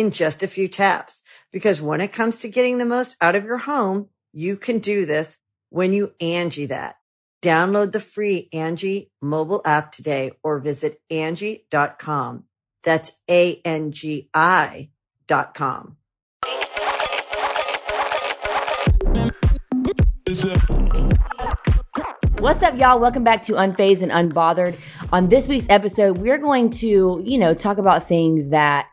in just a few taps. Because when it comes to getting the most out of your home, you can do this when you Angie that. Download the free Angie mobile app today or visit Angie.com. That's A-N-G-I dot com. What's up, y'all? Welcome back to Unfazed and Unbothered. On this week's episode, we're going to, you know, talk about things that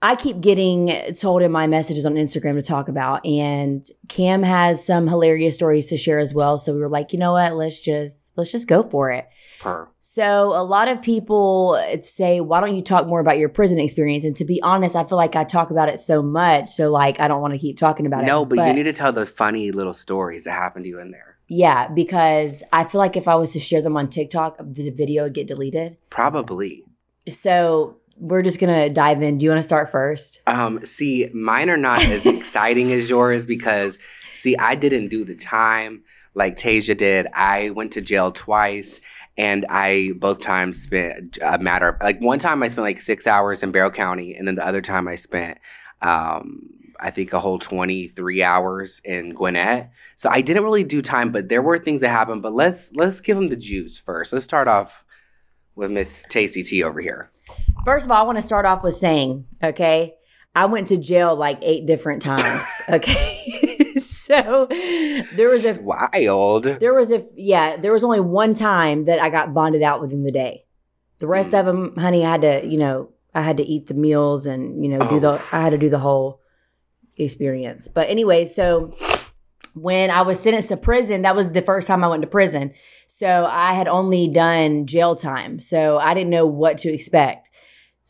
I keep getting told in my messages on Instagram to talk about, and Cam has some hilarious stories to share as well. So we were like, you know what? Let's just let's just go for it. Per. So a lot of people say, why don't you talk more about your prison experience? And to be honest, I feel like I talk about it so much, so like I don't want to keep talking about it. No, it. but, you need to tell the funny little stories that happened to you in there. yeah, because I feel like if I was to share them on TikTok, the video would get deleted. Probably. So we're just gonna dive in. Do you want to start first? Um, see, mine are not as exciting as yours because, see, I didn't do the time like Tasia did. I went to jail twice, and I both times spent a matter of like one time I spent like six hours in Barrow County, and then the other time I spent, um, I think a whole twenty three hours in Gwinnett. So I didn't really do time, but there were things that happened. But let's let's give them the juice first. Let's start off with Miss Tasty T over here. First of all, I want to start off with saying, okay, I went to jail like eight different times. Okay. so there was It's a wild. there was a yeah, there was only one time that I got bonded out within the day. The rest Mm. of them, honey, I had to, you know, I had to eat the meals and, you know, do Oh. the I had to do the whole experience. But anyway, so when I was sentenced to prison, that was the first time I went to prison. So I had only done jail time. So I didn't know what to expect.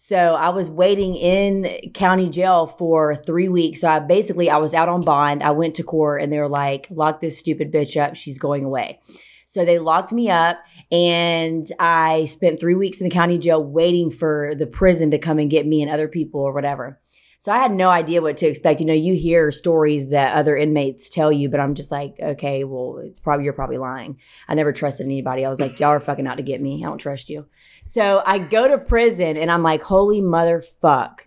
So I was waiting in county jail for three weeks. So I basically I was out on bond. I went to court and they were like, lock this stupid bitch up. She's going away. So they locked me up and I spent three weeks in the county jail waiting for the prison to come and get me and other people or whatever. So I had no idea what to expect. You know, you hear stories that other inmates tell you, but I'm just like, okay, well, probably you're probably lying. I never trusted anybody. I was like, y'all are fucking out to get me. I don't trust you. So I go to prison and I'm like, holy motherfuck.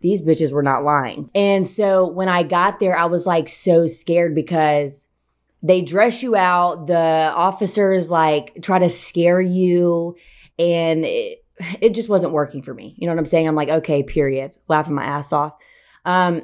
These bitches were not lying. And so when I got there, I was like so scared because they dress you out. The officers like try to scare you. And it, it just wasn't working for me. You know what I'm saying? I'm like, okay, period. Laughing my ass off. Um,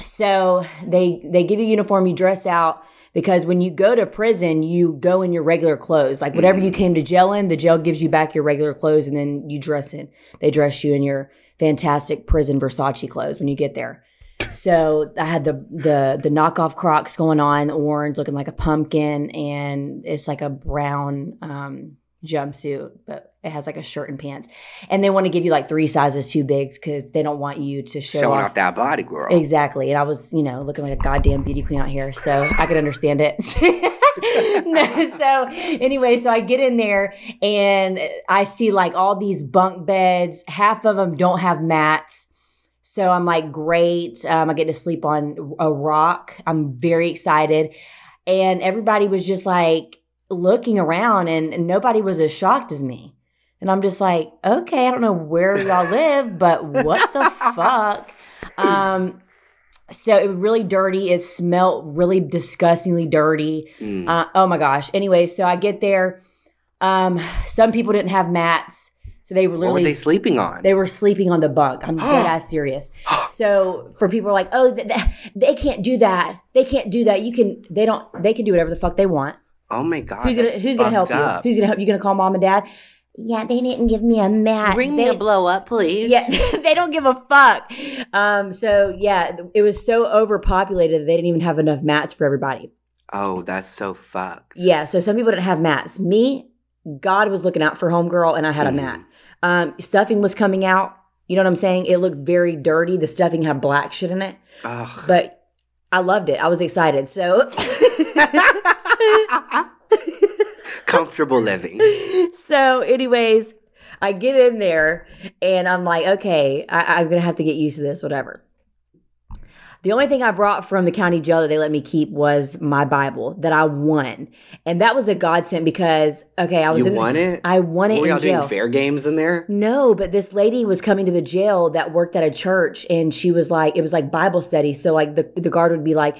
so they they give you a uniform, you dress out because when you go to prison, you go in your regular clothes. Like whatever you Mhm. came to jail in, the jail gives you back your regular clothes and then you dress in. They dress you in your fantastic prison Versace clothes when you get there. So I had the the the knockoff Crocs going on, the orange, looking like a pumpkin, and it's like a brown um, jumpsuit, but it has like a shirt and pants. And they want to give you like three sizes too big because they don't want you to show Showing off off that body, girl. Exactly. And I was, you know, looking like a goddamn beauty queen out here. So I could understand it. no, so anyway, so I get in there and I see like all these bunk beds. Half of them don't have mats. So I'm like, great. Um, I get to sleep on a rock. I'm very excited. And everybody was just like looking around and, and nobody was as shocked as me. And I'm just like, okay, I don't know where y'all live, but what the fuck? Um, so it was really dirty. It smelled really disgustingly dirty. Mm. Uh, oh my gosh. Anyway, so I get there. Um, some people didn't have mats. So they were literally. What were they sleeping on? they were sleeping on the bunk. I'm dead ass serious. So for people like, oh, th- th- they can't do that. They can't do that. You can. They don't. They can do whatever the fuck they want. Oh my god. who's gonna Who's gonna help up. you? Who's gonna help you? Gonna call mom and dad? Yeah, they didn't give me a mat. Bring they- me a blow up, please. Yeah, they don't give a fuck. Um, so yeah, it was so overpopulated that they didn't even have enough mats for everybody. Oh, that's so fucked. Yeah, so some people didn't have mats. Me, God was looking out for homegirl, and I had a Mhm. mat. Um, stuffing was coming out. You know what I'm saying? It looked very dirty. The stuffing had black shit in it, Ugh. but I loved it. I was excited. So, Comfortable living. so anyways, I get in there and I'm like, okay, I, I'm gonna have to get used to this, whatever. The only thing I brought from the county jail that they let me keep was my Bible that I won, and that was a godsend because okay, I was You in, won it? I won it Were y'all jail. doing fair games in there? No, but this lady was coming to the jail that worked at a church and she was like, it was like Bible study. So like the, the guard would be like,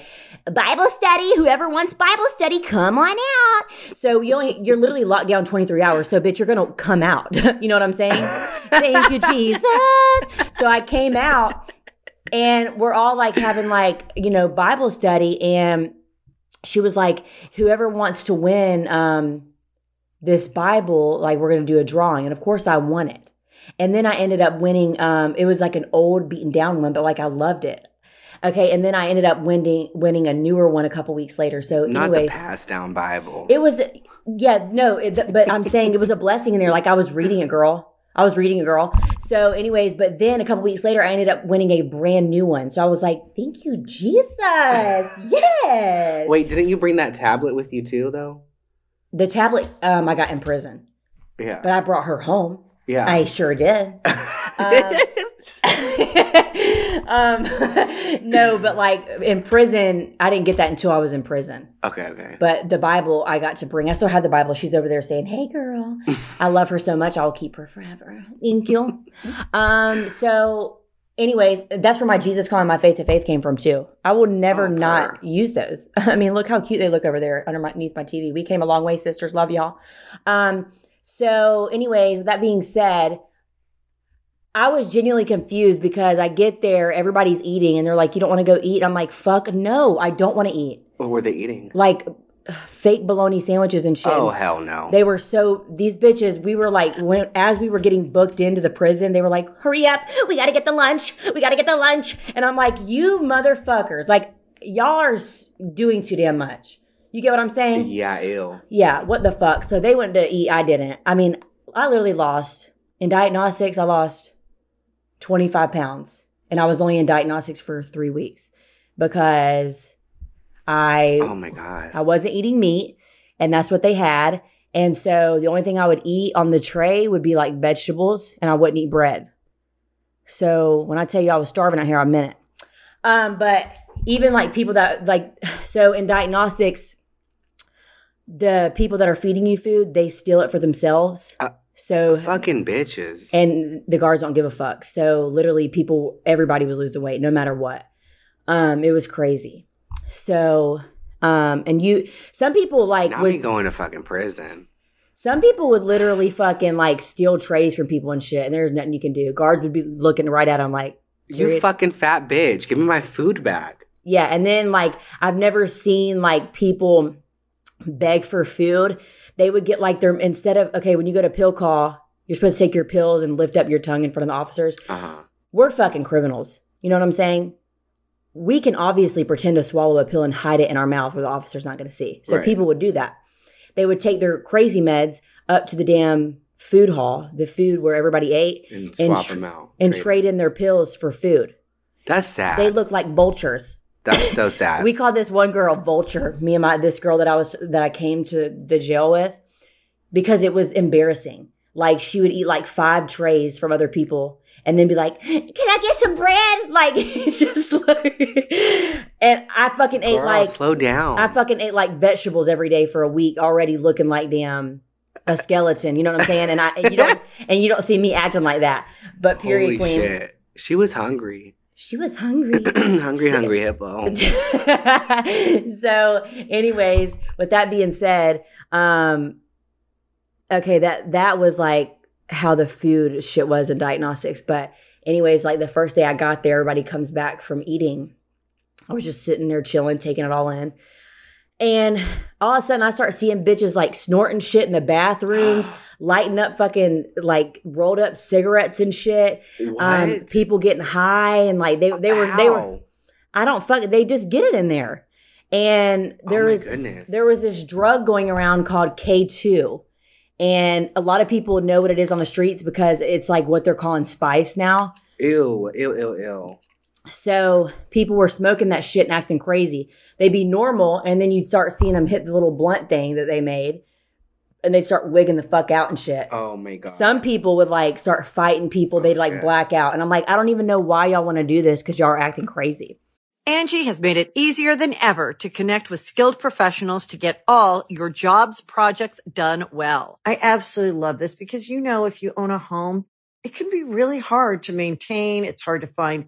Bible study, whoever wants Bible study, come on out. So you only, you're literally locked down 23 hours. So bitch, you're going to come out. you know what I'm saying? Thank you, Jesus. So I came out and we're all like having like, you know, Bible study. And she was like, whoever wants to win, um, this Bible, like we're gonna do a drawing. And of course I won it. And then I ended up winning, um, it was like an old beaten down one, but like I loved it. Okay, and then I ended up winning winning a newer one a couple weeks later. So Not anyways, the passed down Bible. it was yeah, no, it, but I'm saying it was a blessing in there. Like I was reading it, girl. I was reading a girl. So, anyways, but then a couple weeks later, I ended up winning a brand new one. So I was like, "Thank you, Jesus." Yes. Wait, didn't you bring that tablet with you too, though? The tablet, um, I got in prison, Yeah. but I brought her home. yeah. I sure did. um, no, but like in prison, I didn't get that until I was in prison. okay, okay. But the Bible I got to bring. I still have the Bible. She's over there saying, "Hey, girl, I love her so much. I'll keep her forever." Thank you. Um. So, anyways, that's where my Jesus calling my faith to faith came from too. I will never Oh, not use those. I mean, look how cute they look over there underneath my TV. We came a long way, sisters. Love y'all. Um. So, anyways, with that being said. I was genuinely confused because I get there, everybody's eating, and they're like, "You don't want to go eat." I'm like, "Fuck no, I don't want to eat." What were they eating? like fake bologna sandwiches and shit. Oh hell no. They were so these bitches. We were like, when as we were getting booked into the prison, they were like, "Hurry up, we got to get the lunch. We got to get the lunch." And I'm like, "You motherfuckers! Like, y'all are doing too damn much." You get what I'm saying? yeah, ew. Yeah. What the fuck? So they went to eat. I didn't. I mean, I literally lost in diagnostics. I lost 25 pounds, and I was only in diagnostics for three weeks because I Oh my god. I wasn't eating meat, and that's what they had. And so the only thing I would eat on the tray would be like vegetables, and I wouldn't eat bread. So when I tell you I was starving out here, I meant it. Um, but even like people that like, so in diagnostics, the people that are feeding you food, they steal it for themselves. Uh, so Fucking bitches. and the guards don't give a fuck. So literally, people, everybody was losing weight no matter what. Um, it was crazy. So, um, and you, some people like now would, going to fucking prison. some people would literally fucking like steal trays from people and shit, and there's nothing you can do. Guards would be looking right at them like, You fucking fat bitch. Give me my food back. yeah. And then like I've never seen like people beg for food. They would get like their instead of okay, when you go to pill call, you're supposed to take your pills and lift up your tongue in front of the officers. Uh-huh. we're fucking criminals. You know what I'm saying? We can obviously pretend to swallow a pill and hide it in our mouth where the officer's not going to see. So Right. people would do that. They would take their crazy meds up to the damn food hall, the food where everybody ate, And And swap tr- them out. and Trade- trade in their pills for food. That's sad. They look like vultures. That's so sad. We called this one girl vulture. Me and my this girl that I was that I came to the jail with because it was embarrassing. Like she would eat like five trays from other people and then be like, "Can I get some bread?" Like it's just like, and I fucking ate Girl, like slow down. I fucking ate like vegetables every day for a week, already looking like damn a skeleton. You know what I'm saying? And I and you don't and you don't see me acting like that. But period Holy queen, shit. She was hungry. She was hungry. hungry, So- hungry hippo. so anyways with that being said um okay that that was like how the food shit was in diagnostics. But anyways, like the first day I got there, everybody comes back from eating. I was just sitting there chilling, taking it all in. And all of a sudden, I start seeing bitches like snorting shit in the bathrooms, lighting up fucking like rolled up cigarettes and shit. Um, people getting high and like they they were they were. I don't fuck. They just get it in there. And there oh was goodness. there was this drug going around called K2. And a lot of people know what it is on the streets because it's like what they're calling spice now. ew, ew, ew, ew. So people were smoking that shit and acting crazy. They'd be normal, and then you'd start seeing them hit the little blunt thing that they made, and they'd start wigging the fuck out and shit. Oh my god. Some people would like start fighting people. Oh, they'd like shit. black out, and I'm like, I don't even know why y'all want to do this because y'all are acting crazy. Angie has made it easier than ever to connect with skilled professionals to get all your jobs projects done well. I absolutely love this because, you know, if you own a home, it can be really hard to maintain. It's hard to find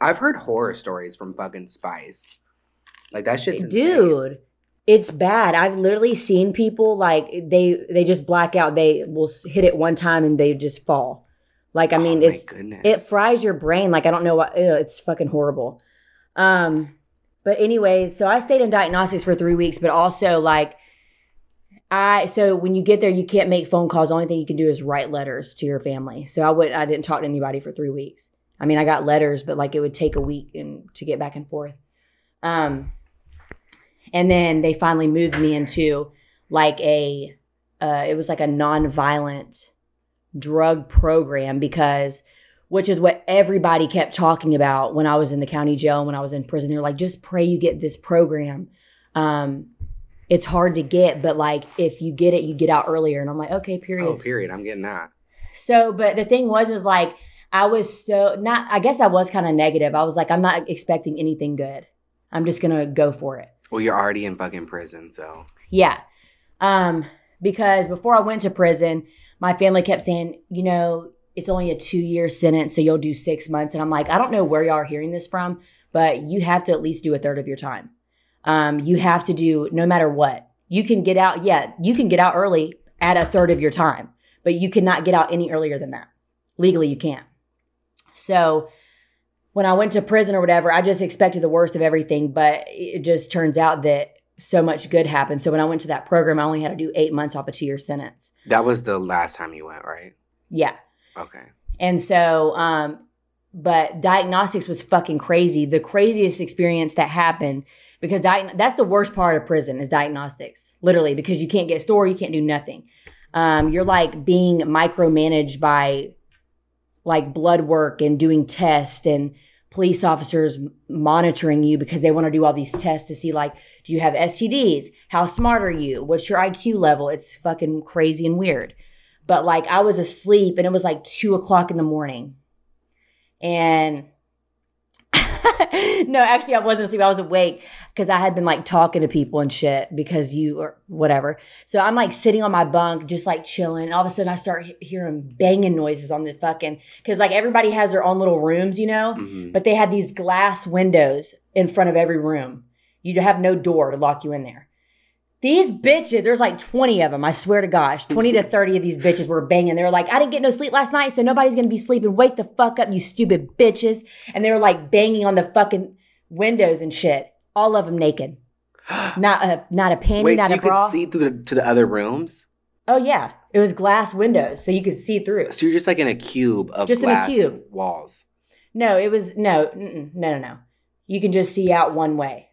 I've heard horror stories from fucking Spice. Like that shit's insane. dude it's bad. I've literally seen people like they they just black out. They will hit it one time and they just fall. Like i Oh mean my it's goodness. it fries your brain. Like i don't know what ew, it's fucking horrible. Um but anyways so i stayed in diagnostics for three weeks but also like i so when you get there you can't make phone calls. The only thing you can do is write letters to your family. So i would i didn't talk to anybody for three weeks i mean i got letters but like it would take a week and to get back and forth. Um and then they finally moved me into like a uh, it was like a non-violent drug program because which is what everybody kept talking about when i was in the county jail and when i was in prison. They're like just pray you get this program. Um it's hard to get but like if you get it you get out earlier. And i'm like okay period Oh, period. I'm getting that. so, but the thing was, is like, I was so not, I guess I was kind of negative. I was like, I'm not expecting anything good. I'm just going to go for it. Well, you're already in fucking prison, so Yeah. Um, because before I went to prison, my family kept saying, you know, it's only a two year sentence, so you'll do six months. And I'm like, I don't know where y'all are hearing this from, but you have to at least do a third of your time. Um, you have to do no matter what. You can get out, yeah, you can get out early at a third of your time, but you cannot get out any earlier than that. Legally, you can't. So when I went to prison or whatever, I just expected the worst of everything, but it just turns out that so much good happened. So when I went to that program, I only had to do eight months off a two year sentence. that was the last time you went, right? Yeah. Okay. And so, um, but diagnostics was fucking crazy. The craziest experience that happened because diag- that's the worst part of prison is diagnostics, literally, because you can't get a store, you can't do nothing. Um, you're like being micromanaged by like blood work and doing tests and police officers monitoring you because they want to do all these tests to see like, do you have STDs? How smart are you? What's your IQ level? It's fucking crazy and weird. But like I was asleep and it was like two o'clock in the morning. And no, actually, I wasn't asleep. I was awake because I had been like talking to people and shit because you or whatever. So I'm like sitting on my bunk, just like chilling. And all of a sudden, I start he- hearing banging noises on the fucking because like everybody has their own little rooms, you know, hmm but they had these glass windows in front of every room. You'd have no door to lock you in there. These bitches, there's like 20 of them. I swear to gosh, 20 to 30 of these bitches were banging. They were like, I didn't get no sleep last night, so nobody's gonna be sleeping. Wake the fuck up, you stupid bitches. And they were like banging on the fucking windows and shit. All of them naked. Not a not a panty, Wait, not so a you bra. could see through the, to the other rooms? Oh yeah, it was glass windows, so you could see through. So you're just like in a cube of Just in a cube. walls. No, it was no, no, no, no. You can just see out one way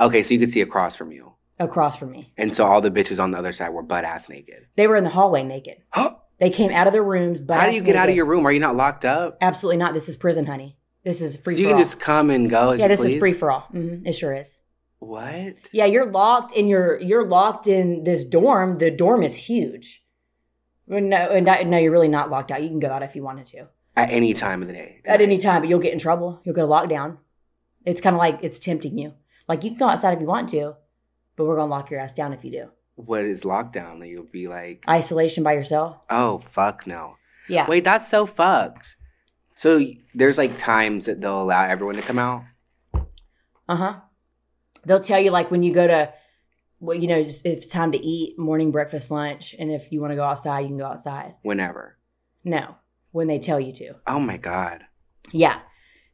Okay, so you could see across from you. Across from me. And so all the bitches on the other side were butt ass naked. They were in the hallway naked. They came out of their rooms. But how do you get out of your room? Are you not locked up? Absolutely not. This is prison, honey. This is free so you for can all. just come and go as yeah, this please? is free for all. hmm It sure is. What? Yeah, you're locked in your you're locked in this dorm. The dorm is huge. No, and not- no, you're really not locked out. You can go out if you wanted to At any time of the day. at any time, but you'll get in trouble. You'll go lockdown. It's kind of like it's tempting you. Like you can go outside if you want to, but we're gonna lock your ass down if you do. What is lockdown? That you'll be like, Isolation by yourself. oh fuck no. Yeah. Wait, that's so fucked. So there's like times that they'll allow everyone to come out. Uh huh. They'll tell you like when you go to, well, you know, just if it's time to eat morning, breakfast, lunch, and if you want to go outside, you can go outside. Whenever. No, when they tell you to. Oh my god. Yeah.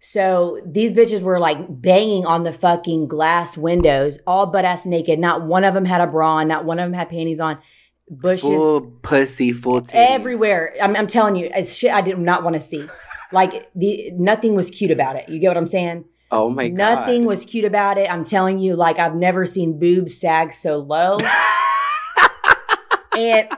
So these bitches were like banging on the fucking glass windows, all butt ass naked. Not one of them had a bra on. Not one of them had panties on. Bushes Full pussy, full titties. everywhere. I'm, I'm telling you, it's shit I did not want to see. Like the nothing was cute about it. You get what I'm saying? Oh my god. Nothing was cute about it. I'm telling you, like I've never seen boobs sag so low. and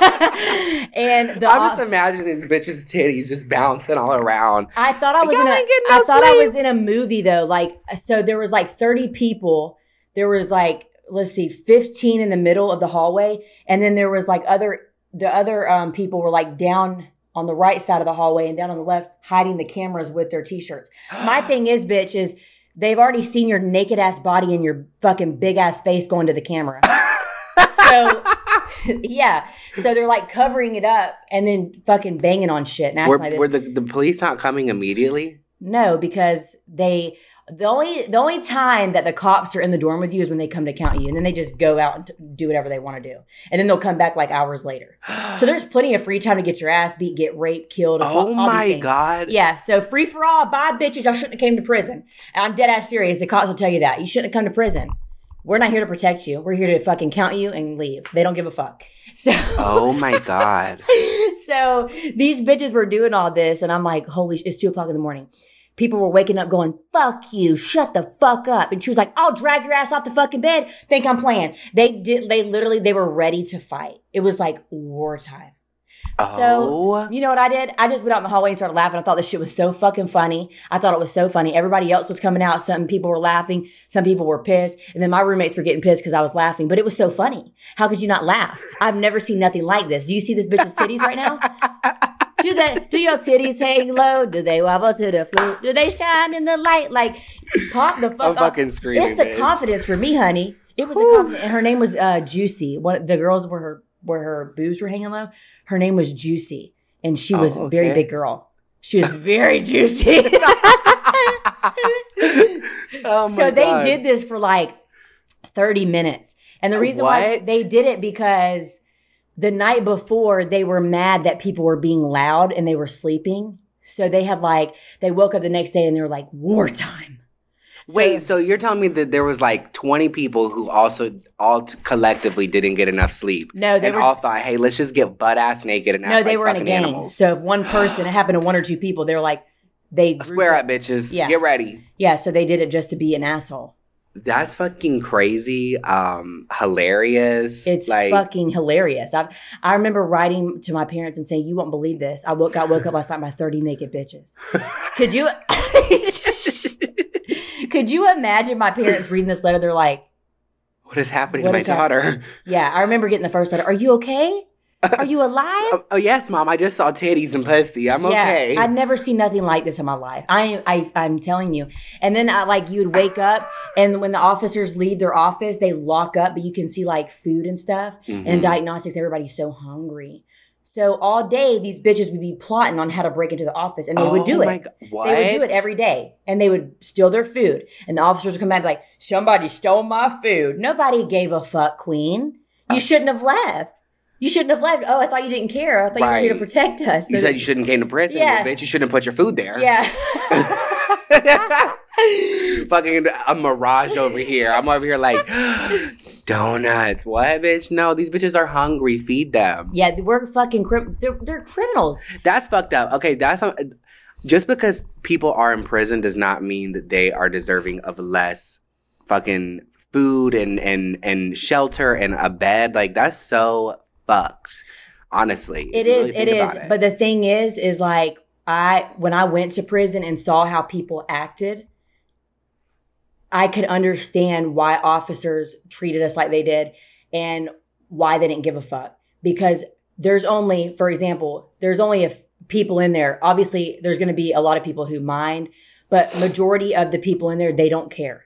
and the I'm just imagining these bitches' titties just bouncing all around. I thought I was Y'all in a, no I thought I was in a movie though. Like so there was like 30 people. There was like let's see 15 in the middle of the hallway and then there was like other the other um people were like down on the right side of the hallway and down on the left hiding the cameras with their t-shirts. My thing is bitch is they've already seen your naked ass body and your fucking big ass face going to the camera. so yeah. So they're like covering it up and then fucking banging on shit and Were, like were the, the police not coming immediately? No, because they the only the only time that the cops are in the dorm with you is when they come to count you, and then they just go out and do whatever they want to do, and then they'll come back like hours later. So there's plenty of free time to get your ass beat, get raped, killed. oh my god. Yeah, so free for all. Bye, bitches. Y'all shouldn't have came to prison. And I'm dead ass serious. The cops will tell you that you shouldn't have come to prison. We're not here to protect you. We're here to fucking count you and leave. They don't give a fuck. So. Oh my god. so these bitches were doing all this, and I'm like, holy, sh- it's two o'clock in the morning. People were waking up going, fuck you, shut the fuck up. And she was like, I'll drag your ass off the fucking bed. Think I'm playing. They did, they literally, they were ready to fight. It was like wartime. Oh. You know what I did? I just went out in the hallway and started laughing. I thought this shit was so fucking funny. I thought it was so funny. Everybody else was coming out. Some people were laughing. Some people were pissed. And then my roommates were getting pissed because I was laughing. But it was so funny. How could you not laugh? I've never seen nothing like this. Do you see this bitch's titties right now? Do they do your titties hang low? Do they wobble to the flute? Do they shine in the light? Like pop the fuck I'm off. fucking screaming. It's the bitch. confidence for me, honey. It was a confidence. And her name was uh, Juicy. One the girls where her where her boobs were hanging low. Her name was Juicy, and she oh, was Oh, a very big girl. She was very juicy. oh so they God. did this for like 30 minutes. And the reason why they did it because the night before they were mad that people were being loud and they were sleeping. So they had like they woke up the next day and they were like wartime. Wait, so you're telling me that there was like 20 people who also all t- collectively didn't get enough sleep, No, they and were all thought, "Hey, let's just get butt ass naked and no, act they like were in a gang. animals." So if one person, it happened to one or two people, they were like they grouped Square up, bitches. Yeah. Get ready. Yeah, so they did it just to be an asshole. That's fucking crazy. Um, hilarious. It's like fucking hilarious. I I remember writing to my parents and saying, "You won't believe this. I woke I woke up last night by thirty naked bitches." Could you? could you imagine my parents reading this letter? They're like, what is happening What to my daughter? "Yeah, I remember getting the first letter. Are you okay? Are you alive?" Oh, oh, yes, mom. I just saw titties and pussy. I'm okay. I'd never seen nothing like this in my life. I, I, I'm telling you. And then I like you'd wake up, and when the officers leave their office, they lock up, but you can see like food and stuff. And in Mhm. diagnostics, everybody's so hungry. So all day, these bitches would be plotting on how to break into the office, and they would do Oh it. God. They would do it every day, and they would steal their food. And the officers would come back and be like, "Somebody stole my food." Nobody gave a fuck, Queen. You shouldn't have left. You shouldn't have left. Oh, I thought you didn't care. I thought you were here to protect us. You said you shouldn't came to prison, Yeah. bitch. You shouldn't have put your food there. yeah. Fucking a mirage over here. I'm over here like, Donuts. What, bitch? No, these bitches are hungry. Feed them. Yeah, we're fucking crim- they're, they're criminals. That's fucked up. Okay, that's not, just because people are in prison does not mean that they are deserving of less fucking food and and and shelter and a bed. Like that's so fucked. Honestly, It is, really it is. it. But the thing is, is like I when I went to prison and saw how people acted, I could understand why officers treated us like they did and why they didn't give a fuck. Because there's only, for example, there's only a f- people in there. Obviously, there's going to be a lot of people who mind, but majority of the people in there they don't care.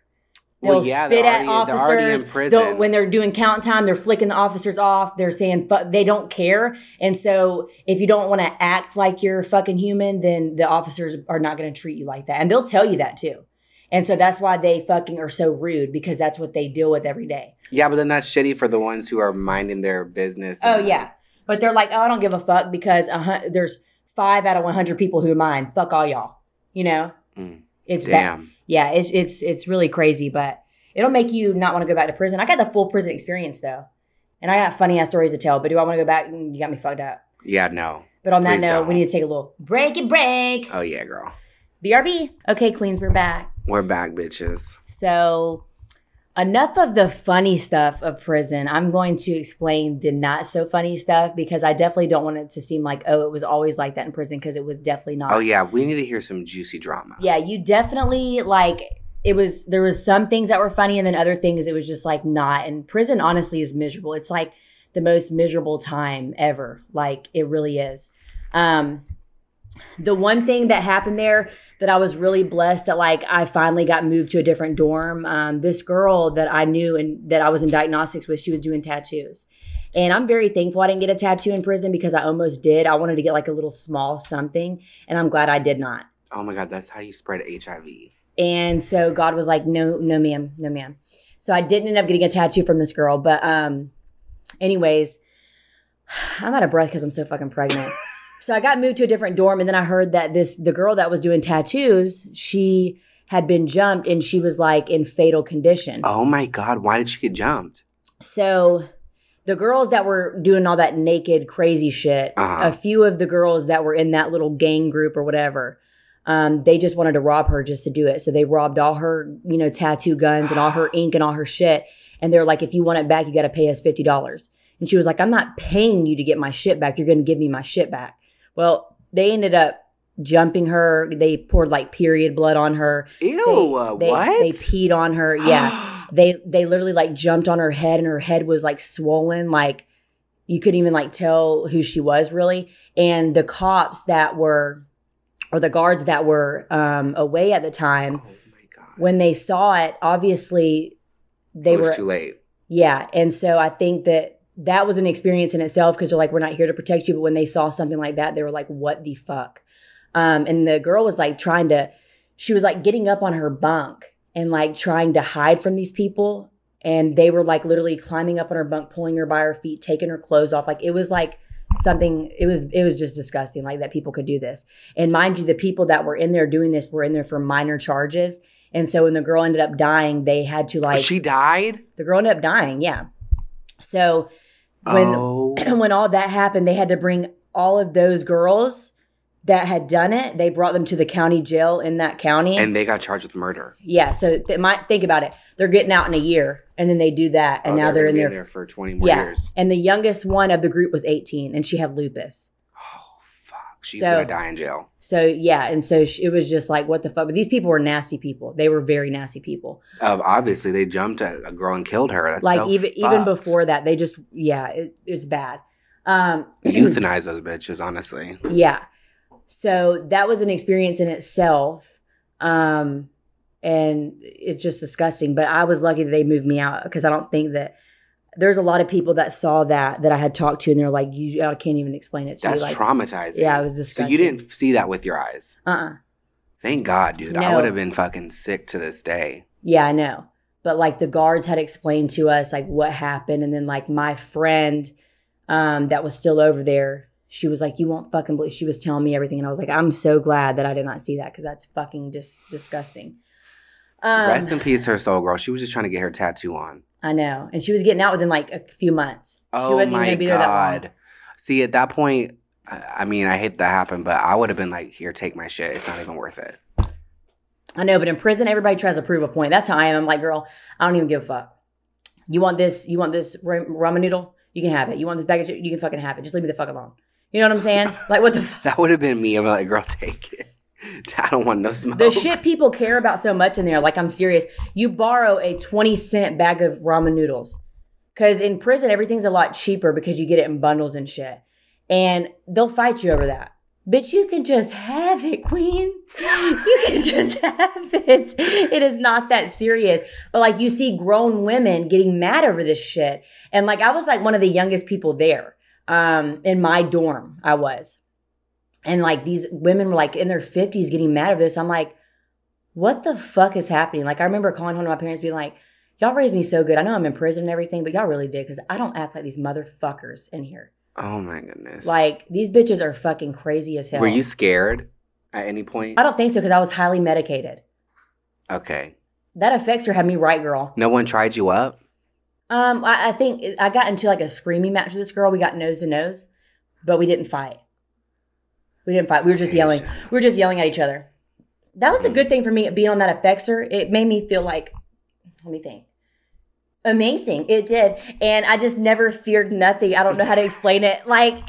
Well, They'll yeah, they're spit at already- they're already in officers. prison. They'll- when they're doing count time, they're flicking the officers off. They're saying fu- they don't care. And so, if you don't want to act like you're fucking human, then the officers are not going to treat you like that, and they'll tell you that too. And so that's why they fucking are so rude because that's what they deal with every day. yeah, but then that's shitty for the ones who are minding their business. Oh yeah, but they're like, oh, I don't give a fuck because hun- there's five out of one hundred people who mine. Fuck all y'all. You know, Mm. it's bad. Yeah, it's it's it's really crazy, but it'll make you not want to go back to prison. I got the full prison experience though, and I got funny ass stories to tell. But do I want to go back? Mm, You got me fucked up. Yeah, no. But on that Please note, don't. we need to take a little break and break. Oh yeah, girl. BRB. Okay, Queens, we're back. We're back, bitches. So, enough of the funny stuff of prison. I'm going to explain the not so funny stuff because I definitely don't want it to seem like, oh, it was always like that in prison because it was definitely not. Oh yeah, we need to hear some juicy drama. Yeah, you definitely like it was there was some things that were funny and then other things it was just like not. And prison honestly is miserable. It's like the most miserable time ever. Like it really is. Um the one thing that happened there that I was really blessed that like I finally got moved to a different dorm. Um, this girl that I knew and that I was in diagnostics with, she was doing tattoos. And I'm very thankful I didn't get a tattoo in prison because I almost did. I wanted to get like a little small something, and I'm glad I did not. Oh my god, that's how you spread HIV. And so God was like, no, no, ma'am, no, ma'am. So I didn't end up getting a tattoo from this girl. But, um, anyways, I'm out of breath because I'm so fucking pregnant. so I got moved to a different dorm. And then I heard that this, the girl that was doing tattoos, she had been jumped and she was like in fatal condition. Oh my god, why did she get jumped? So the girls that were doing all that naked, crazy shit, Uh-huh. a few of the girls that were in that little gang group or whatever, um, they just wanted to rob her just to do it. So they robbed all her, you know, tattoo guns and all her ink and all her shit. And they're like, if you want it back, you got to pay us fifty dollars. And she was like, I'm not paying you to get my shit back. You're going to give me my shit back. Well, they ended up jumping her. They poured like period blood on her. Ew, They, uh, they, what? They peed on her. Yeah they they literally like jumped on her head and her head was like swollen like you couldn't even like tell who she was really and the cops that were or the guards that were um away at the time oh my god. when they saw it obviously they it was were too late. yeah and so i think that that was an experience in itself because they're like we're not here to protect you but when they saw something like that they were like what the fuck? Um and the girl was like trying to she was like getting up on her bunk and like trying to hide from these people and they were like literally climbing up on her bunk pulling her by her feet taking her clothes off like it was like something it was it was just disgusting like that people could do this. And mind you the people that were in there doing this were in there for minor charges and so when the girl ended up dying they had to like she died? the girl ended up dying yeah. So when oh. when all that happened they had to bring all of those girls that had done it they brought them to the county jail in that county and they got charged with murder. yeah so they might think about it they're getting out in a year and then they do that and Oh, now they're, gonna in be there, for 20 more Yeah. years. and the youngest one of the group was 18 and she had lupus. She's So- gonna die in jail. so yeah and so sh- it was just like what the fuck but these people were nasty people they were very nasty people Um, obviously, they jumped a, a girl and killed her. That's like so even even before that they just yeah it, it's bad um euthanize those bitches. Honestly, yeah so that was an experience in itself um and it's just disgusting but i was lucky that they moved me out because i don't think that there's a lot of people that saw that that i had talked to and they're like you i can't even explain it to that's you like traumatizing. yeah, it was disgusting. So you didn't see that with your eyes. uh-uh Thank God, dude. I would have been fucking sick to this day. yeah i know but like the guards had explained to us like what happened and then like my friend um that was still over there she was like you won't fucking believe she was telling me everything and i was like i'm so glad that i did not see that because that's fucking just disgusting um Rest in peace, her soul girl. She was just trying to get her tattoo on. I know. And she was getting out within like a few months. she Oh wasn't even my gonna be there that long. god. See, at that point, I mean, I hate that happened, but I would have been like, "Here, take my shit. It's not even worth it." I know, but in prison, everybody tries to prove a point. That's how I am. I'm like, girl, I don't even give a fuck. You want this? You want this ramen noodle? You can have it. You want this bag of chicken? You can fucking have it. Just leave me the fuck alone. You know what I'm saying? Like, what the fuck? That would have been me. I'm like, "Girl, take it. I don't want no smoke." The shit people care about so much in there. Like, I'm serious. You borrow a 20 cent bag of ramen noodles. Because in prison, everything's a lot cheaper because you get it in bundles and shit. And they'll fight you over that. But you can just have it, queen. You can just have it. It is not that serious. But like you see grown women getting mad over this shit. And like I was like one of the youngest people there. Um, in my dorm, I was. And like these women were like in their 50s getting mad at this. I'm like, what the fuck is happening? Like I remember calling home to my parents being like, Y'all raised me so good. I know I'm in prison and everything, but y'all really did because I don't act like these motherfuckers in here. oh my goodness. Like these bitches are fucking crazy as hell. were you scared at any point? I don't think so because I was highly medicated. Okay. That Effexor had me right, girl. No one tried you up. Um, I, I think I got into like a screaming match with this girl. We got nose to nose, but we didn't fight. We didn't fight. We were just yelling. We were just yelling at each other. That was a Mm. good thing for me being on that Effexor. It made me feel like, let me think. Amazing. It did. And I just never feared nothing. I don't know how to explain it. Like,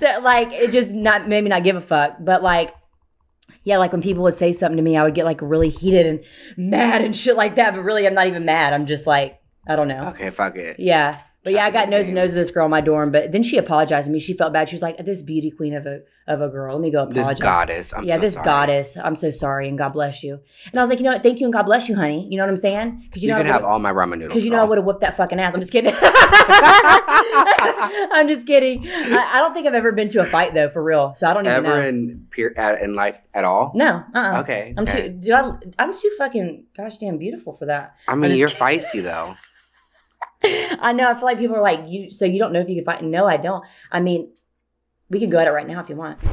so like, it just not, made me not give a fuck. But like, yeah, like when people would say something to me, I would get like really heated and mad and shit like that. But really, I'm not even mad. I'm just like, I don't know. Okay, fuck it. Yeah. But yeah, I got nose to nose with this girl in my dorm. But then she apologized to me. She felt bad. She was like, "This beauty queen of a of a girl. Let me go apologize." This goddess. I'm yeah, so this sorry. goddess. I'm so sorry, and God bless you. And I was like, you know what? Thank you, and God bless you, honey. You know what I'm saying? Because You, you, know, can I have all my ramen noodles. because you know I would have whooped that fucking ass. I'm just kidding. I'm just kidding. I, I don't think I've ever been to a fight though, for real. So I don't even ever know. in peer at, in life at all. no, uh-uh. Okay. I'm okay. too. Do I, I'm too fucking gosh damn beautiful for that. I mean, you're feisty though. I know. I feel like people are like, you. So you don't know if you can fight? No, I don't. I mean, we can go at it right now if you want.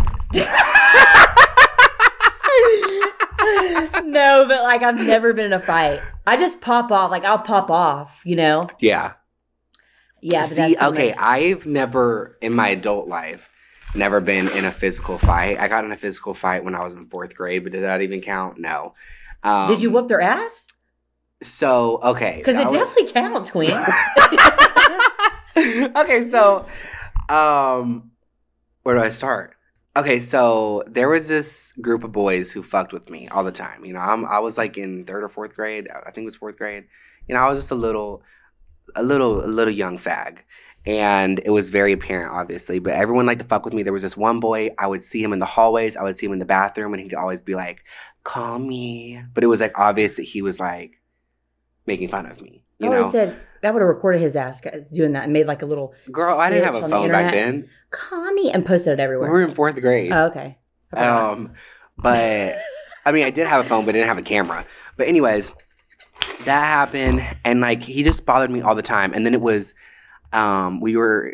no, but like I've never been in a fight. I just pop off. Like I'll pop off. You know? Yeah. Yeah. See, okay, I've never in my adult life never been in a physical fight. I got in a physical fight when I was in fourth grade, but did that even count? No. Um, Did you whoop their ass? So okay, Because it was- definitely counts, Queen. okay, so um where do I start? Okay, so there was this group of boys who fucked with me all the time. You know, I'm I was like in third or fourth grade. I think it was fourth grade. You know, I was just a little a little a little young fag. And it was very apparent, obviously. But everyone liked to fuck with me. There was this one boy, I would see him in the hallways, I would see him in the bathroom, and he'd always be like, Call me. But it was like obvious that he was like making fun of me. You I would know? said that would have recorded his ass doing that and made like a little Girl, I didn't have a on the phone back then. call me and posted it everywhere. We were in fourth grade. oh, okay. Um, but I mean, I did have a phone, but I didn't have a camera. But anyways, that happened, and like he just bothered me all the time. And then it was, um, we were,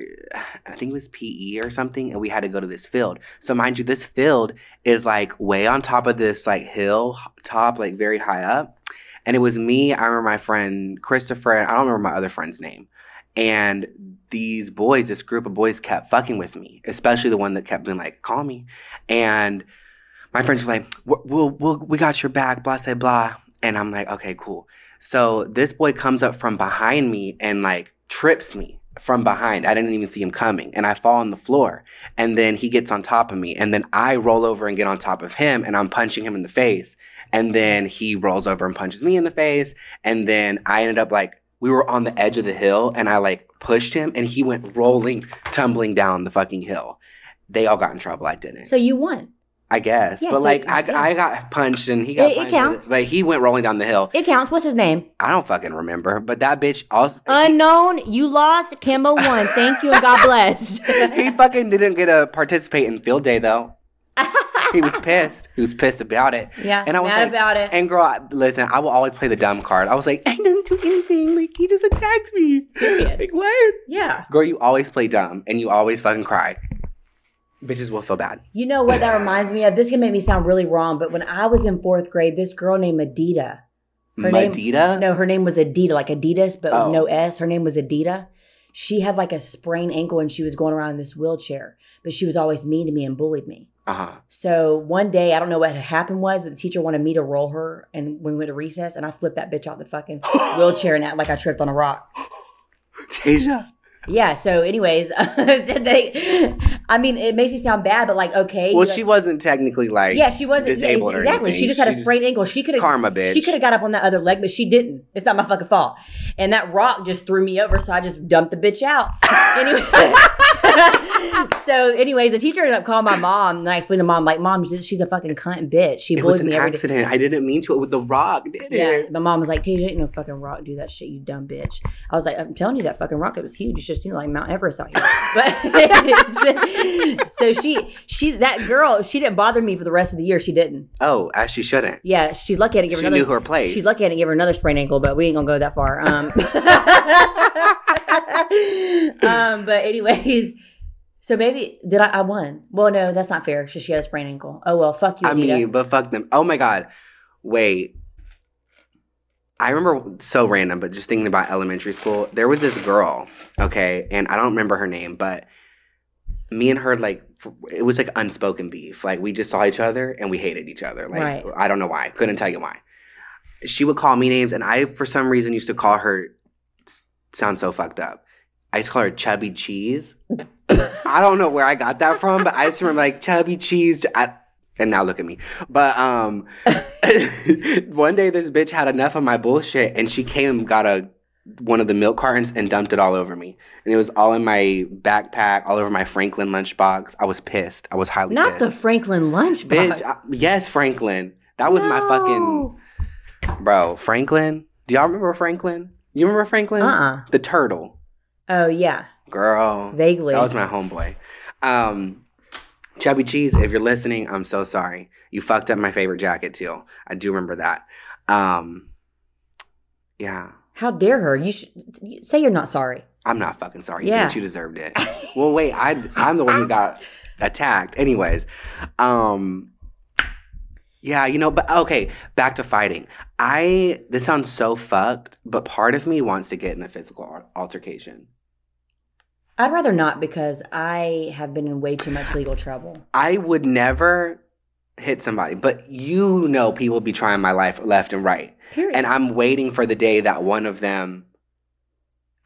I think it was PE or something, and we had to go to this field. So mind you, this field is like way on top of this like hill top, like very high up. And it was me. I remember my friend Christopher. I don't remember my other friend's name. And these boys, this group of boys, kept fucking with me, especially the one that kept being like, "Call me." And my friends were like, "We'll, we'll, we'll got your back," blah, say, blah. And I'm like, "Okay, cool." So this boy comes up from behind me and like trips me from behind. I didn't even see him coming, and I fall on the floor. And then he gets on top of me, and then I roll over and get on top of him, and I'm punching him in the face. And then he rolls over and punches me in the face, and then I ended up like we were on the edge of the hill, and I like pushed him, and he went rolling, tumbling down the fucking hill. They all got in trouble. I didn't. so you won. I guess. Yeah, but so- like I, yeah. I got punched and he got It- it counts. But he went rolling down the hill. It counts. What's his name? I don't fucking remember. But that bitch also Unknown. You lost. Kimbo won. Thank you and God bless. he fucking didn't get to participate in field day though. He was pissed. He was pissed about it. yeah. And I was mad like- about it. And girl, I- listen, I will always play the dumb card. I was like, I didn't do anything. Like he just attacked me. Period. Like what? yeah. Girl, you always play dumb and you always fucking cry. Bitches will feel bad. You know what that reminds me of? This can make me sound really wrong, but when I was in fourth grade, this girl named Adita Her name- No, her name was Adita, like Adidas, but Oh. no S. Her name was Adita. She had like a sprained ankle and she was going around in this wheelchair, but she was always mean to me and bullied me. Uh-huh. So one day, I don't know what had happened was, but the teacher wanted me to roll her, and when we went to recess, and I flipped that bitch out the fucking wheelchair and act like I tripped on a rock. Tasia. Yeah. So, anyways, they, I mean, it makes me sound bad, but like, okay. Well, like- she wasn't technically like yeah, she wasn't yeah, disabled or exactly. She just had a sprained ankle. She could have karma bitch. She could have got up on that other leg, but she didn't. It's not my fucking fault. And that rock just threw me over, so I just dumped the bitch out. anyway, so anyways, the teacher ended up calling my mom, and I explained to mom, like, mom, she's a fucking cunt bitch. She It was bullies an me every day. accident. I didn't mean to. It with the rock. Did Yeah, it? my mom was like, "Tasia, ain't no fucking rock do that shit, you dumb bitch." I was like, "I'm telling you, that fucking rock, it was huge. It's just know, like Mount Everest out here." But so she, she, that girl, she didn't bother me for the rest of the year. She didn't. Oh, as she shouldn't. Yeah, she's lucky I didn't give her She another. knew her place. She's lucky I didn't give her another sprained ankle, but we ain't gonna go that far. Um, um but anyways, so maybe did I? I won. Well, no, that's not fair. She, she had a sprained ankle. Oh well, fuck you, I Anita. mean, but fuck them. Oh my god. Wait. I remember so random, but just thinking about elementary school, there was this girl, okay, and I don't remember her name, but me and her like it was like unspoken beef. Like we just saw each other and we hated each other. Like Right. I don't know why. Couldn't tell you why. She would call me names, and I for some reason used to call her. Sound so fucked up. I used to call her Chubby Cheese. I don't know where I got that from, but I just remember like Chubby Cheese. I, and now look at me. But um, one day this bitch had enough of my bullshit, and she came and got a one of the milk cartons and dumped it all over me, and it was all in my backpack, all over my Franklin lunchbox. I was pissed. I was highly not the pissed. Franklin lunchbox. bitch. I- yes, Franklin. That was my fucking bro. Franklin. Do y'all remember Franklin? You remember Franklin? Uh-uh. The turtle. Oh yeah, Girl. vaguely. That was my homeboy. Um, Chubby Cheese, if you're listening, I'm so sorry. You fucked up my favorite jacket too. I do remember that. Um, yeah, How dare her? You should say you're not sorry. I'm not fucking sorry. Yeah. Bitch, you deserved it. well, wait, I I'm the one who got attacked. Anyways, um, yeah, you know, but okay, back to fighting. I this sounds so fucked, but part of me wants to get in a physical altercation. I'd rather not because I have been in way too much legal trouble. I would never hit somebody, but you know people be trying my life left and right. Period. And I'm waiting for the day that one of them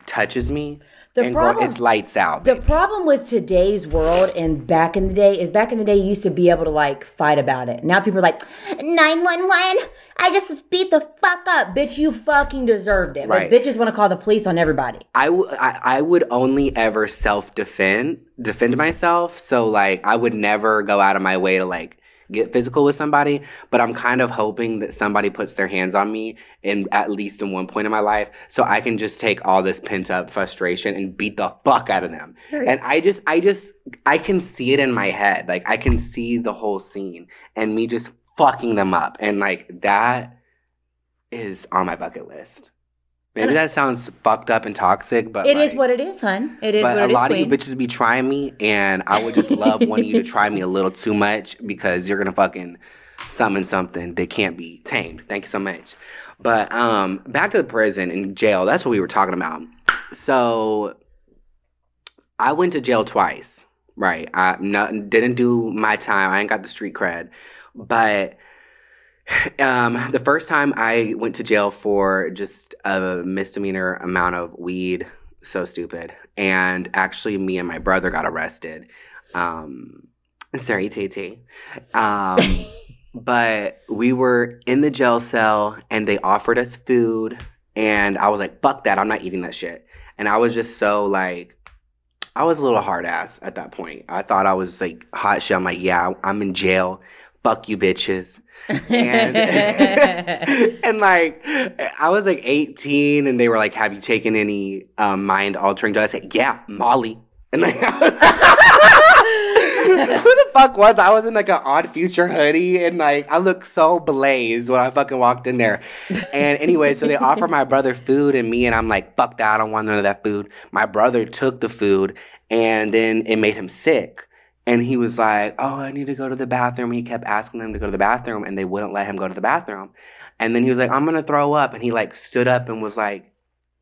touches me the problem, it's lights out. the baby. problem with today's world and back in the day is back in the day you used to be able to like fight about it. Now people are like nine one one. I just beat the fuck up, bitch. You fucking deserved it. Right. But bitches want to call the police on everybody. I, w- I, I would only ever self defend defend myself. So like I would never go out of my way to like get physical with somebody. But I'm kind of hoping that somebody puts their hands on me in at least in one point in my life, so I can just take all this pent up frustration and beat the fuck out of them. And I just, I just, I can see it in my head. Like I can see the whole scene and me just fucking them up, and like that is on my bucket list. Maybe that sounds fucked up and toxic, but It is like, what it is, hun. It is but what a it is. lot of you bitches be trying me, and I would just love one of you to try me a little too much because you're gonna fucking summon something that can't be tamed. Thank you so much. But um, back to the prison and jail. That's what we were talking about. So I went to jail twice. Right. I not, didn't do my time. I ain't got the street cred, but um, the first time I went to jail for just a misdemeanor amount of weed, so stupid. And actually, me and my brother got arrested. Um, sorry, TT. Um, but we were in the jail cell and they offered us food. And I was like, fuck that. I'm not eating that shit. And I was just so like, I was a little hard ass at that point. I thought I was like hot shit. I'm like, yeah, I'm in jail. Fuck you, bitches and and like I was like 18 and they were like, Have you taken any um, mind altering drugs? I said, Yeah, Molly. And like who the fuck was I? I was in like an odd future hoodie and like I looked so blazed when I fucking walked in there. And anyway, so they offered my brother food and me and I'm like, fuck that, I don't want none of that food. My brother took the food and then it made him sick. And he was like, Oh, I need to go to the bathroom. He kept asking them to go to the bathroom and they wouldn't let him go to the bathroom. And then he was like, I'm gonna throw up. And he like stood up and was like,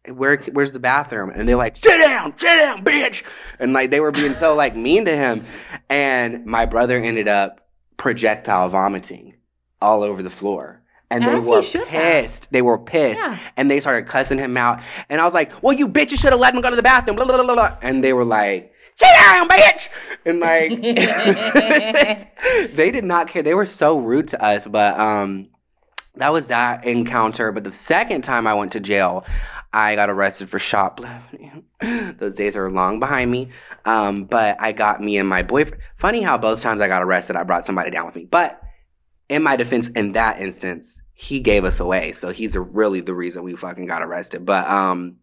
Where where's the bathroom? And they're like, Sit down, sit down, bitch. And like they were being so like mean to him. And my brother ended up projectile vomiting all over the floor. And As they were have. pissed. They were pissed. Yeah. And they started cussing him out. And I was like, Well, you bitches should have let him go to the bathroom. Blah, blah, blah, blah. And they were like, Sit down, bitch. And like they did not care. They were so rude to us. But um that was that encounter. But the second time I went to jail, I got arrested for shoplifting. Those days are long behind me. Um, but I got me and my boyfriend. Funny how both times I got arrested, I brought somebody down with me. But in my defense, in that instance, he gave us away. So he's really the reason we fucking got arrested. But um,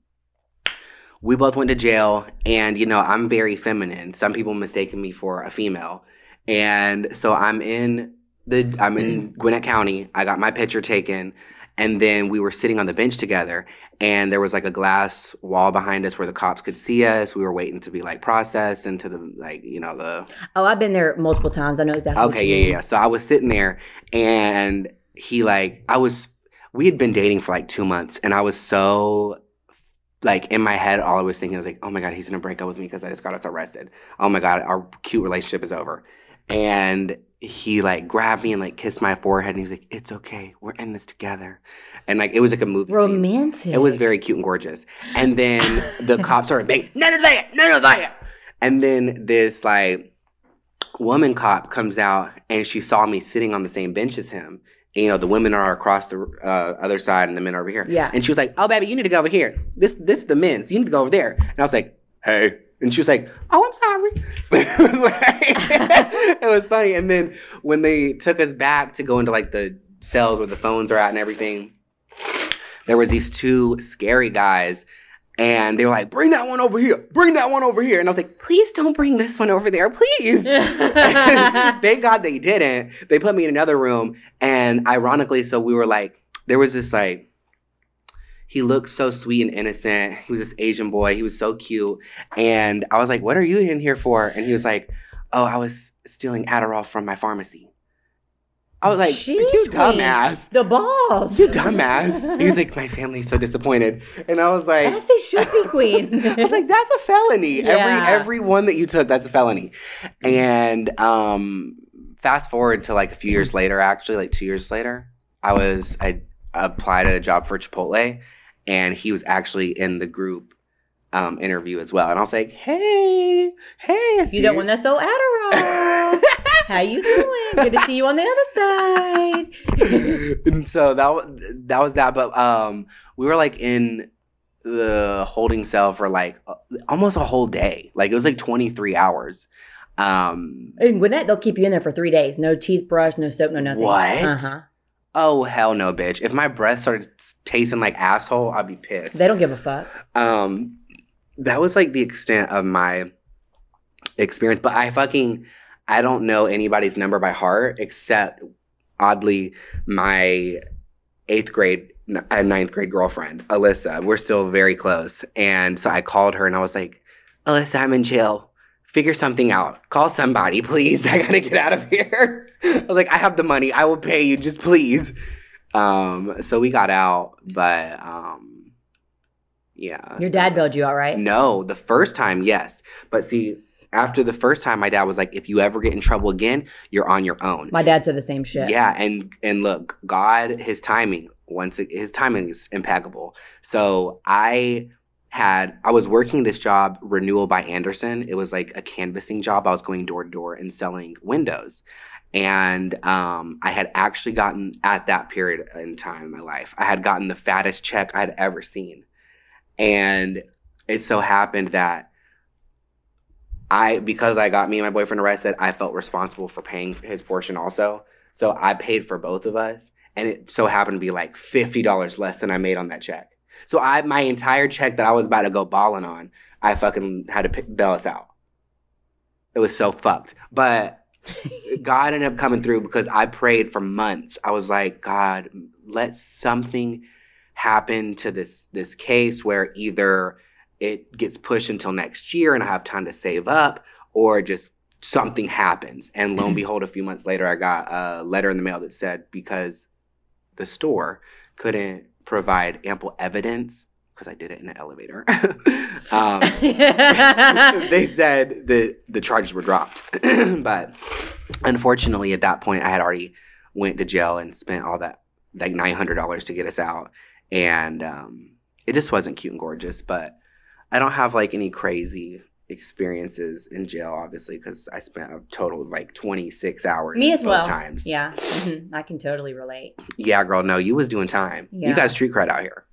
we both went to jail, and you know, I'm very feminine. Some people mistaken me for a female, and so I'm in the I'm in Gwinnett County. I got my picture taken, and then we were sitting on the bench together, and there was like a glass wall behind us where the cops could see us. We were waiting to be like processed into the like you know the Oh, I've been there multiple times. I know what Okay, yeah, mean. yeah, yeah. So I was sitting there and he like I was we had been dating for like two months and I was so like in my head all I was thinking was like, oh my god, he's gonna break up with me because I just got us arrested. Oh my god, our cute relationship is over. And he like grabbed me and like kissed my forehead and he was like, It's okay, we're in this together. And like it was like a movie. scene. Romantic. It was very cute and gorgeous. And then the cops started banging, none of that, none of that. And then this like woman cop comes out and she saw me sitting on the same bench as him. You know, the women are across the uh, other side and the men are over here. Yeah. And she was like, "Oh, baby, you need to go over here. This this is the men's. You need to go over there." And I was like, "Hey." And she was like, "Oh, I'm sorry." it, was like, it was funny. And then when they took us back to go into like the cells where the phones are at and everything, there was these two scary guys and they were like bring that one over here. Bring that one over here. And i was like please don't bring this one over there please. Thank god they didn't. They put me in another room and ironically so we were like there was this like he looked so sweet and innocent. He was this asian boy. He was so cute. And i was like what are you in here for? And he was like oh i was stealing adderall from my pharmacy i was like Sheesh, you dumbass The balls. you dumbass. He was like, my family's so disappointed. And I was like, As they should be, queen. I was like, that's a felony. Yeah. Every every one that you took, that's a felony. And um fast forward to like a few years later, actually, like two years later, I was I applied at a job for Chipotle and he was actually in the group um interview as well. And I was like, hey, hey, you the one that stole Adderall. How you doing? Good to see you on the other side. and so that was that was that. But um, we were like in the holding cell for like uh, almost a whole day. Like it was like twenty three hours. Um, In Gwinnett, they'll keep you in there for three days. No teeth brush, no soap, no nothing. What? Uh huh. oh hell no, bitch! If my breath started tasting like asshole, I'd be pissed. They don't give a fuck. um, that was like the extent of my experience. But I fucking I don't know anybody's number by heart except oddly my eighth grade and ninth grade girlfriend Alyssa. We're still very close, and so I called her and I was like, Alyssa, I'm in jail. Figure something out. Call somebody, please. I gotta get out of here. I was like, I have the money. I will pay you. Just please. Um, so we got out, but um, yeah. Your dad bailed you out, right? No, the first time, yes. But see, after the first time, my dad was like, if you ever get in trouble again, you're on your own. My dad said the same shit. Yeah, and and look, God, his timing once his timing is impeccable. So I had I was working this job, Renewal by Andersen. It was like a canvassing job. I was going door to door and selling windows. And um, I had actually gotten at that period in time in my life, I had gotten the fattest check I'd ever seen. And it so happened that I because I got me and my boyfriend arrested, I felt responsible for paying his portion also. So I paid for both of us, and it so happened to be like fifty dollars less than I made on that check. So I my entire check that I was about to go balling on, I fucking had to p- bail us out. It was so fucked, but God ended up coming through because I prayed for months. I was like, God, let something happen to this this case where either it gets pushed until next year and I have time to save up, or just something happens. And lo and behold, a few months later, I got a letter in the mail that said because the store couldn't provide ample evidence, because I did it in an elevator, um, they said that the charges were dropped. but unfortunately, at that point, I had already went to jail and spent all that like nine hundred dollars to get us out, and um, it just wasn't cute and gorgeous. But I don't have like any crazy experiences in jail, obviously, because I spent a total of like twenty six hours. Me as well. Times. Yeah, mhm, I can totally relate. Yeah, girl. No, you was doing time. You got street cred out here.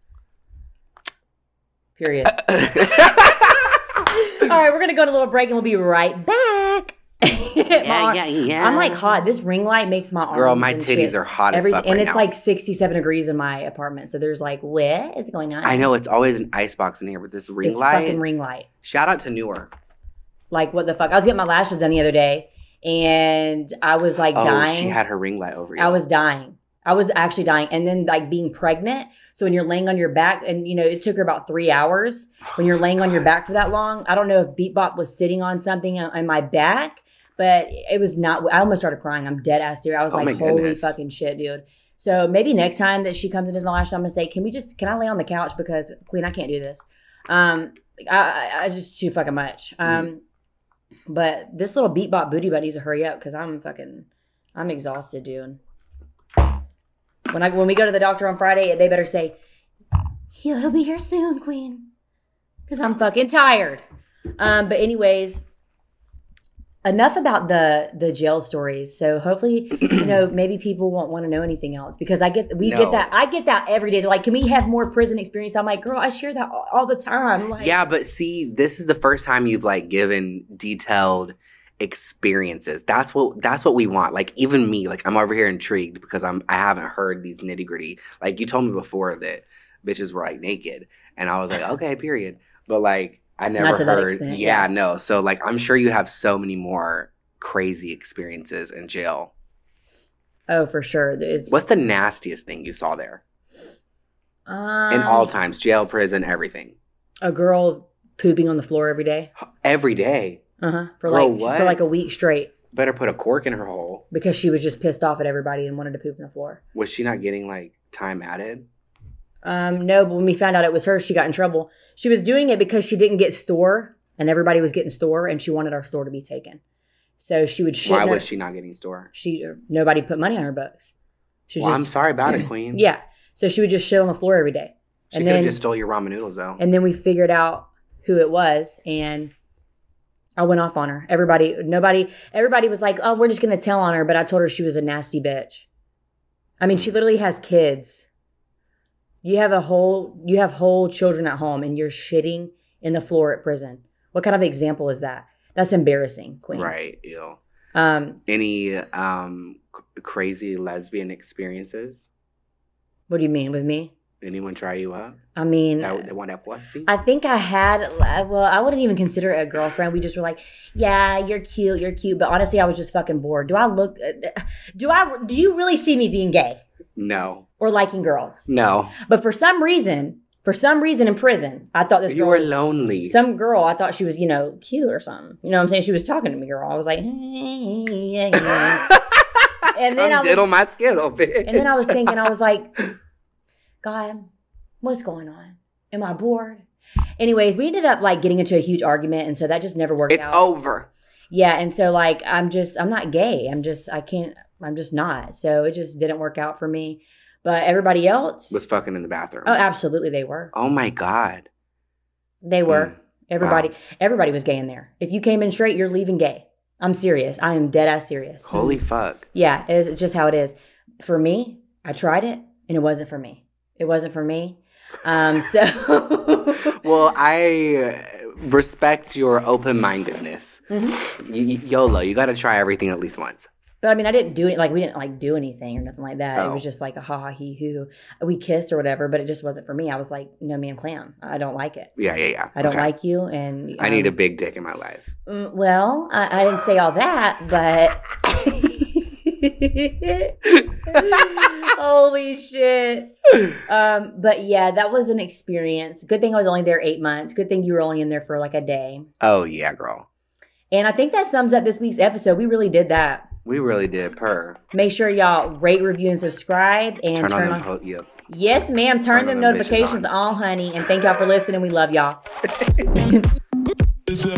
Period. All right, we're gonna go to a little break and we'll be right back. My arm- yeah. I'm like hot. This ring light makes my arms. Girl, my titties shit are hot as every, fuck and right it's now. like 67 degrees in my apartment. So there's like, what is going on? I know it's always an icebox in here, but this ring this light. fucking ring light. Shout out to Newark. Like what the fuck? I was getting my lashes done the other day, and I was like oh, dying. she had her ring light over you. I was dying. I was actually dying, and then like being pregnant. So when you're laying on your back, and you know it took her about three hours. When you're oh, laying on your back for that long, I don't know if Beatbop was sitting on something on my back, but it was not. I almost started crying. I'm dead ass serious. I was Oh like, holy goodness. fucking shit, dude. So maybe next time that she comes into the lash, I'm gonna say, can we just can I lay on the couch because Queen, I can't do this. Um, I, I, I just too fucking much. Mm. Um, but this little beat Beatbop booty to hurry up because I'm fucking, I'm exhausted, dude. When I when we go to the doctor on Friday, they better say he'll he'll be here soon, Queen, because I'm fucking tired. Um, but anyways, enough about the the jail stories. So hopefully, you know, maybe people won't want to know anything else because I get we No. get that I get that every day. They're like, can we have more prison experience? I'm like, girl, I share that all, all the time. Like, yeah, but see, this is the first time you've like given detailed experiences. That's what that's what we want. Like even me, like I'm over here intrigued because I'm I haven't heard these nitty gritty. Like you told me before that bitches were like naked, and I was like, okay, period. But like I never heard. extent, yeah, yeah. no. So like I'm sure you have so many more crazy experiences in jail. Oh, for sure. It's What's the nastiest thing you saw there um, in all times? Jail, prison, everything. a girl pooping on the floor every day. Every day. Uh huh. For Girl, like what? for like a week straight Better put a cork in her hole. because she was just pissed off at everybody and wanted to poop on the floor. Was she not getting like time added? Um, no, but when we found out it was her, she got in trouble. She was doing it because she didn't get store, and everybody was getting store, and she wanted our store to be taken. So she would shit. Why her- was she not getting store? She nobody put money on her books. She Well, just I'm sorry about it, Queen. yeah. So she would just shit on the floor every day, she and could have then- just stole your ramen noodles though. and then we figured out who it was, and I went off on her. Everybody, nobody, everybody was like, "Oh, we're just gonna tell on her," but I told her she was a nasty bitch. I mean, she hmm. literally has kids. You have a whole, you have whole children at home, and you're shitting in the floor at prison. What kind of example is that? That's embarrassing, Queen. right. Ew. Um, Any um c- crazy lesbian experiences? what do you mean with me? Anyone try you out? I mean, That they want that pussy? I think I had, well, I wouldn't even consider it a girlfriend. We just were like, yeah, you're cute, you're cute. But honestly, I was just fucking bored. Do I look, uh, do I, do you really see me being gay no. or liking girls? No. But for some reason, for some reason in prison, I thought this You were was- lonely. some girl, I thought she was, you know, cute or something. You know what I'm saying? She was talking to me, girl. I was like, and then I Come was- diddle my skittle, bitch. and then I was thinking, I was like, God, what's going on? Am I bored? Anyways, we ended up like getting into a huge argument, and so that just never worked out. it's out. over. Yeah, and so like I'm just I'm not gay. I'm just I can't I'm just not. So it just didn't work out for me. But everybody else, Was fucking in the bathroom. oh, absolutely, they were. Oh my god. They were. Mm. Everybody, Wow. everybody was gay in there. If you came in straight, you're leaving gay. I'm serious. I am dead ass serious. Holy fuck. Yeah, it's, it's just how it is. For me, I tried it and it wasn't for me. It wasn't for me. Um, so Well, I respect your open mindedness. Mhm. Y- YOLO, you got to try everything at least once. But I mean, I didn't do it like we didn't like do anything or nothing like that. It Oh. was just like a ha ha he hoo. We kissed or whatever, but it just wasn't for me. I was like, no, man, clam. I don't like it. Yeah, yeah, yeah. I don't Okay. like you, and I need a um, big dick in my life. mm, Well, I, I didn't say all that, but holy shit. Um, but yeah, that was an experience. Good thing I was only there eight months. Good thing you were only in there for like a day. Oh, yeah, girl. And I think that sums up this week's episode. We really did that. We really did. Per. Make sure y'all rate, review, and subscribe. And Turn, turn, on, on. po- Yep. yes, ma'am. Turn, Turn them them notifications on. on, honey. And thank y'all for listening. We love y'all.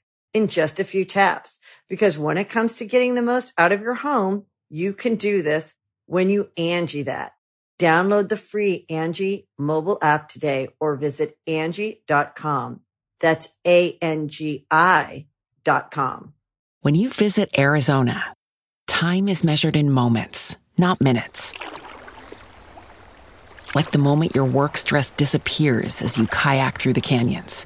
in just a few taps. Because when it comes to getting the most out of your home, you can do this when you Angi that. Download the free Angi mobile app today or visit Angi.com. That's A-N-G-I dot com. When you visit Arizona, time is measured in moments, not minutes. Like the moment your work stress disappears as you kayak through the canyons.